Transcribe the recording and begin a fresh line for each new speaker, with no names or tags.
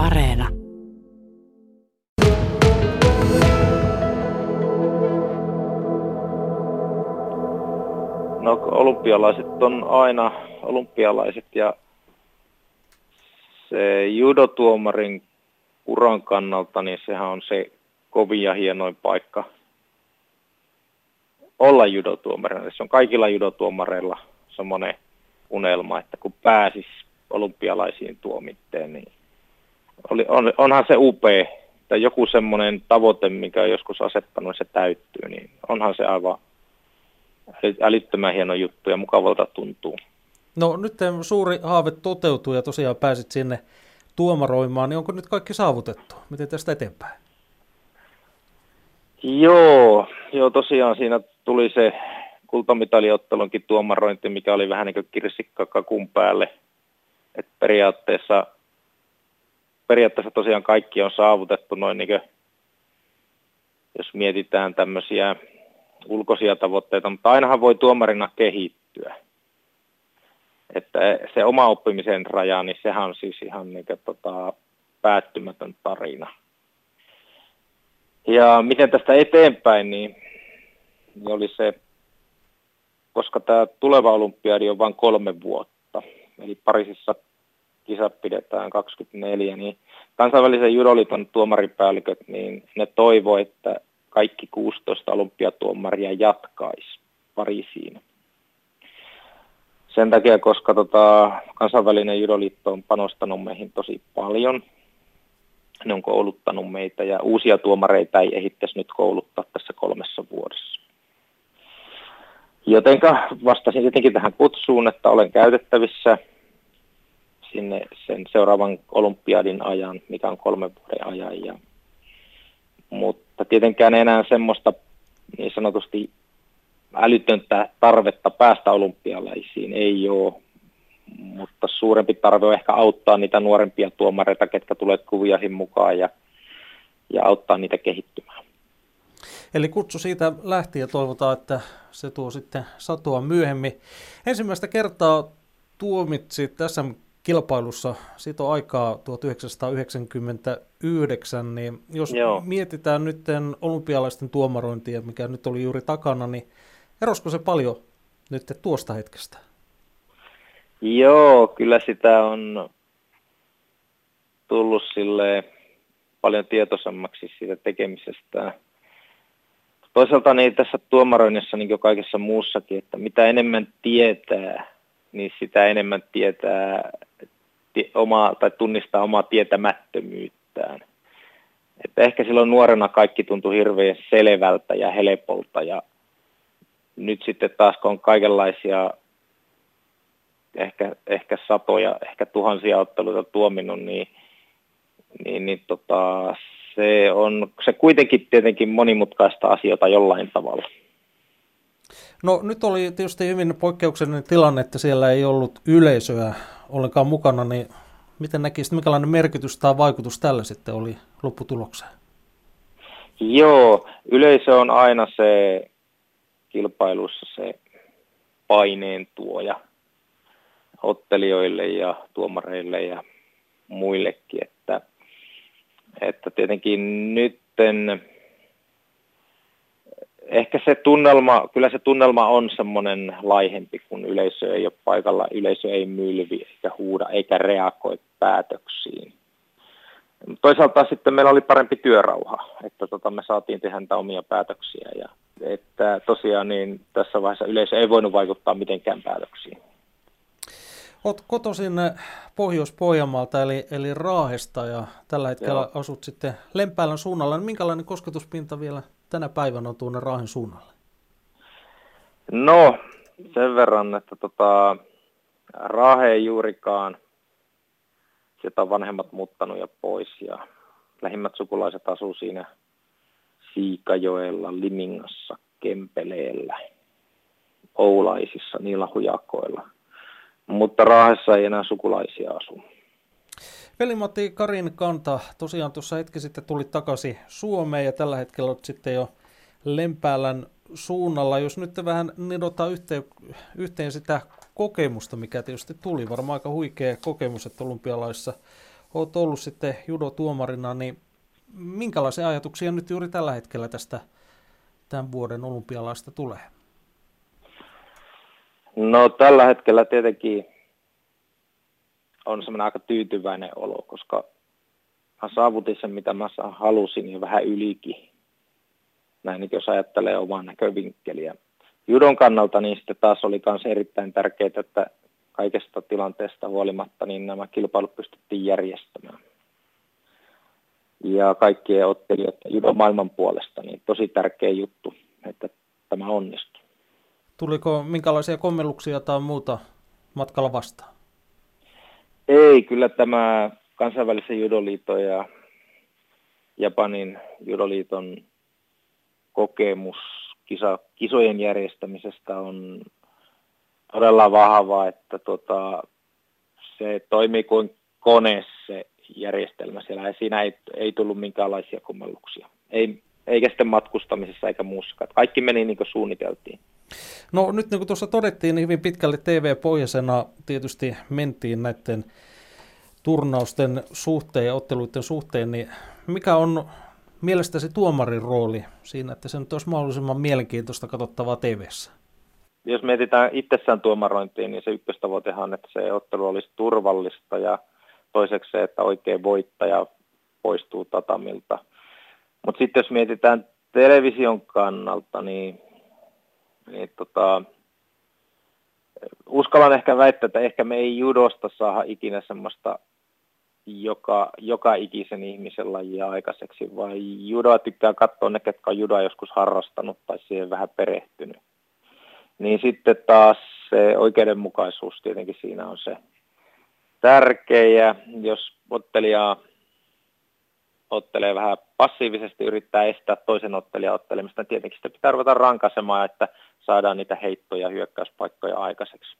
Areena.
No olympialaiset on aina olympialaiset ja se judotuomarin uran kannalta, niin sehän on se kovin ja hienoin paikka olla judotuomarina. Se on kaikilla judotuomareilla semmoinen unelma, että kun pääsis olympialaisiin tuomitteen, niin oli, on, onhan se upea, että joku semmoinen tavoite, mikä on joskus asettanut, se täyttyy, niin onhan se aivan älyttömän hieno juttu ja mukavalta tuntuu.
No nyt suuri haave toteutuu ja tosiaan pääsit sinne tuomaroimaan, niin onko nyt kaikki saavutettu? Miten tästä eteenpäin?
Joo, joo tosiaan siinä tuli se kultamitaliottelunkin tuomarointi, mikä oli vähän niin kuin kirsikka kakun päälle. Et periaatteessa, periaatteessa tosiaan kaikki on saavutettu noin niin kuin, jos mietitään tämmöisiä ulkoisia tavoitteita, mutta ainahan voi tuomarina kehittyä. Että se oma oppimisen raja, niin sehän on siis ihan niin kuin, tota, päättymätön tarina. Ja miten tästä eteenpäin, niin, niin oli se, koska tämä tuleva olympiadi on vain kolme vuotta, eli Pariisissa kisat pidetään 24, niin kansainvälisen judoliiton tuomaripäälliköt, niin ne toivoo, että kaikki 16 olympiatuomaria jatkaisi Pariisiin. Sen takia, koska tota, kansainvälinen judoliitto on panostanut meihin tosi paljon. Ne on kouluttanut meitä ja uusia tuomareita ei ehittäisi nyt kouluttaa tässä kolmessa vuodessa. Jotenka vastasin tietenkin tähän kutsuun, että olen käytettävissä sinne sen seuraavan olympiadin ajan, mikä on kolmen vuoden ajan. Ja, mutta tietenkään enää semmoista niin sanotusti älytöntä tarvetta päästä olympialaisiin ei ole, mutta suurempi tarve on ehkä auttaa niitä nuorempia tuomareita, ketkä tulee kuviahin mukaan ja, ja auttaa niitä kehittymään.
Eli kutsu siitä lähti ja toivotaan, että se tuo sitten satua myöhemmin. Ensimmäistä kertaa tuomitsi tässä kilpailussa, siitä on aikaa 1999, niin jos Joo. mietitään nyt olympialaisten tuomarointia, mikä nyt oli juuri takana, niin erosko se paljon nyt tuosta hetkestä?
Joo, kyllä sitä on tullut sille paljon tietoisemmaksi siitä tekemisestä. Toisaalta niin tässä tuomaroinnissa niin kuin kaikessa muussakin, että mitä enemmän tietää, niin sitä enemmän tietää omaa, tai tunnistaa omaa tietämättömyyttään. Että ehkä silloin nuorena kaikki tuntui hirveän selvältä ja helpolta ja nyt sitten taas kun on kaikenlaisia ehkä, ehkä satoja, ehkä tuhansia otteluita tuominut, niin, niin, niin tota, se on se kuitenkin tietenkin monimutkaista asioita jollain tavalla.
No nyt oli tietysti hyvin poikkeuksellinen tilanne, että siellä ei ollut yleisöä ollenkaan mukana, niin miten näkisit, minkälainen merkitys tai vaikutus tällä sitten oli lopputulokseen?
Joo, yleisö on aina se kilpailussa se paineen tuoja ottelijoille ja tuomareille ja muillekin, että, että tietenkin nytten ehkä se tunnelma, kyllä se tunnelma on semmoinen laihempi, kun yleisö ei ole paikalla, yleisö ei mylvi eikä huuda eikä reagoi päätöksiin. Toisaalta sitten meillä oli parempi työrauha, että tota, me saatiin tehdä niitä omia päätöksiä ja että tosiaan niin tässä vaiheessa yleisö ei voinut vaikuttaa mitenkään päätöksiin.
Olet kotoisin Pohjois-Pohjanmaalta eli, eli Raahesta ja tällä hetkellä Joo. asut sitten Lempäälän suunnalla. Minkälainen kosketuspinta vielä tänä päivänä on tuonne Raahen suunnalle?
No, sen verran, että tota, Raahe ei juurikaan, sieltä on vanhemmat muuttanut ja pois ja lähimmät sukulaiset asuu siinä Siikajoella, Limingassa, Kempeleellä, Oulaisissa, niillä hujakoilla. Mutta Raahessa ei enää sukulaisia asu.
Veli-Matti Karin Kanta, tosiaan tuossa hetki sitten tuli takaisin Suomeen ja tällä hetkellä olet sitten jo Lempäälän suunnalla. Jos nyt vähän nidotaan yhteen, yhteen sitä kokemusta, mikä tietysti tuli, varmaan aika huikea kokemus, että olympialaissa olet ollut sitten judotuomarina, niin minkälaisia ajatuksia nyt juuri tällä hetkellä tästä tämän vuoden olympialaista tulee?
No tällä hetkellä tietenkin on semmoinen aika tyytyväinen olo, koska mä saavutin sen, mitä mä halusin ja vähän ylikin. Näin jos ajattelee omaa näkövinkkeliä. Judon kannalta niin sitten taas oli myös erittäin tärkeää, että kaikesta tilanteesta huolimatta niin nämä kilpailut pystyttiin järjestämään. Ja kaikkien ottelijoiden judon maailman puolesta, niin tosi tärkeä juttu, että tämä onnistui.
Tuliko minkälaisia kommelluksia tai muuta matkalla vastaan?
Ei, kyllä tämä kansainvälisen judoliiton ja Japanin judoliiton kokemus kisa, kisojen järjestämisestä on todella vahva, että tota, se toimii kuin kone se järjestelmä siellä ja siinä ei, ei tullut minkäänlaisia kommelluksia. Ei, eikä sitten matkustamisessa eikä muussakaan. Kaikki meni niin kuin suunniteltiin.
No nyt niin kuin tuossa todettiin, niin hyvin pitkälle TV-pohjaisena tietysti mentiin näiden turnausten suhteen ja otteluiden suhteen, niin mikä on mielestäsi tuomarin rooli siinä, että se nyt olisi mahdollisimman mielenkiintoista katsottavaa tv
Jos mietitään itsessään tuomarointiin, niin se ykköstavoitehan on, että se ottelu olisi turvallista ja toiseksi se, että oikein voittaja poistuu tatamilta. Mutta sitten jos mietitään television kannalta, niin, niin tota, uskallan ehkä väittää, että ehkä me ei judosta saa ikinä semmoista joka, joka ikisen ihmisen lajia aikaiseksi, vai judoa tykkää katsoa ne, ketkä on judoa joskus harrastanut tai siihen vähän perehtynyt. Niin sitten taas se oikeudenmukaisuus tietenkin siinä on se tärkeä, jos ottelijaa ottelee vähän passiivisesti, yrittää estää toisen ottelijan ottelemista, niin tietenkin sitä pitää ruveta rankaisemaan, että saadaan niitä heittoja ja hyökkäyspaikkoja aikaiseksi.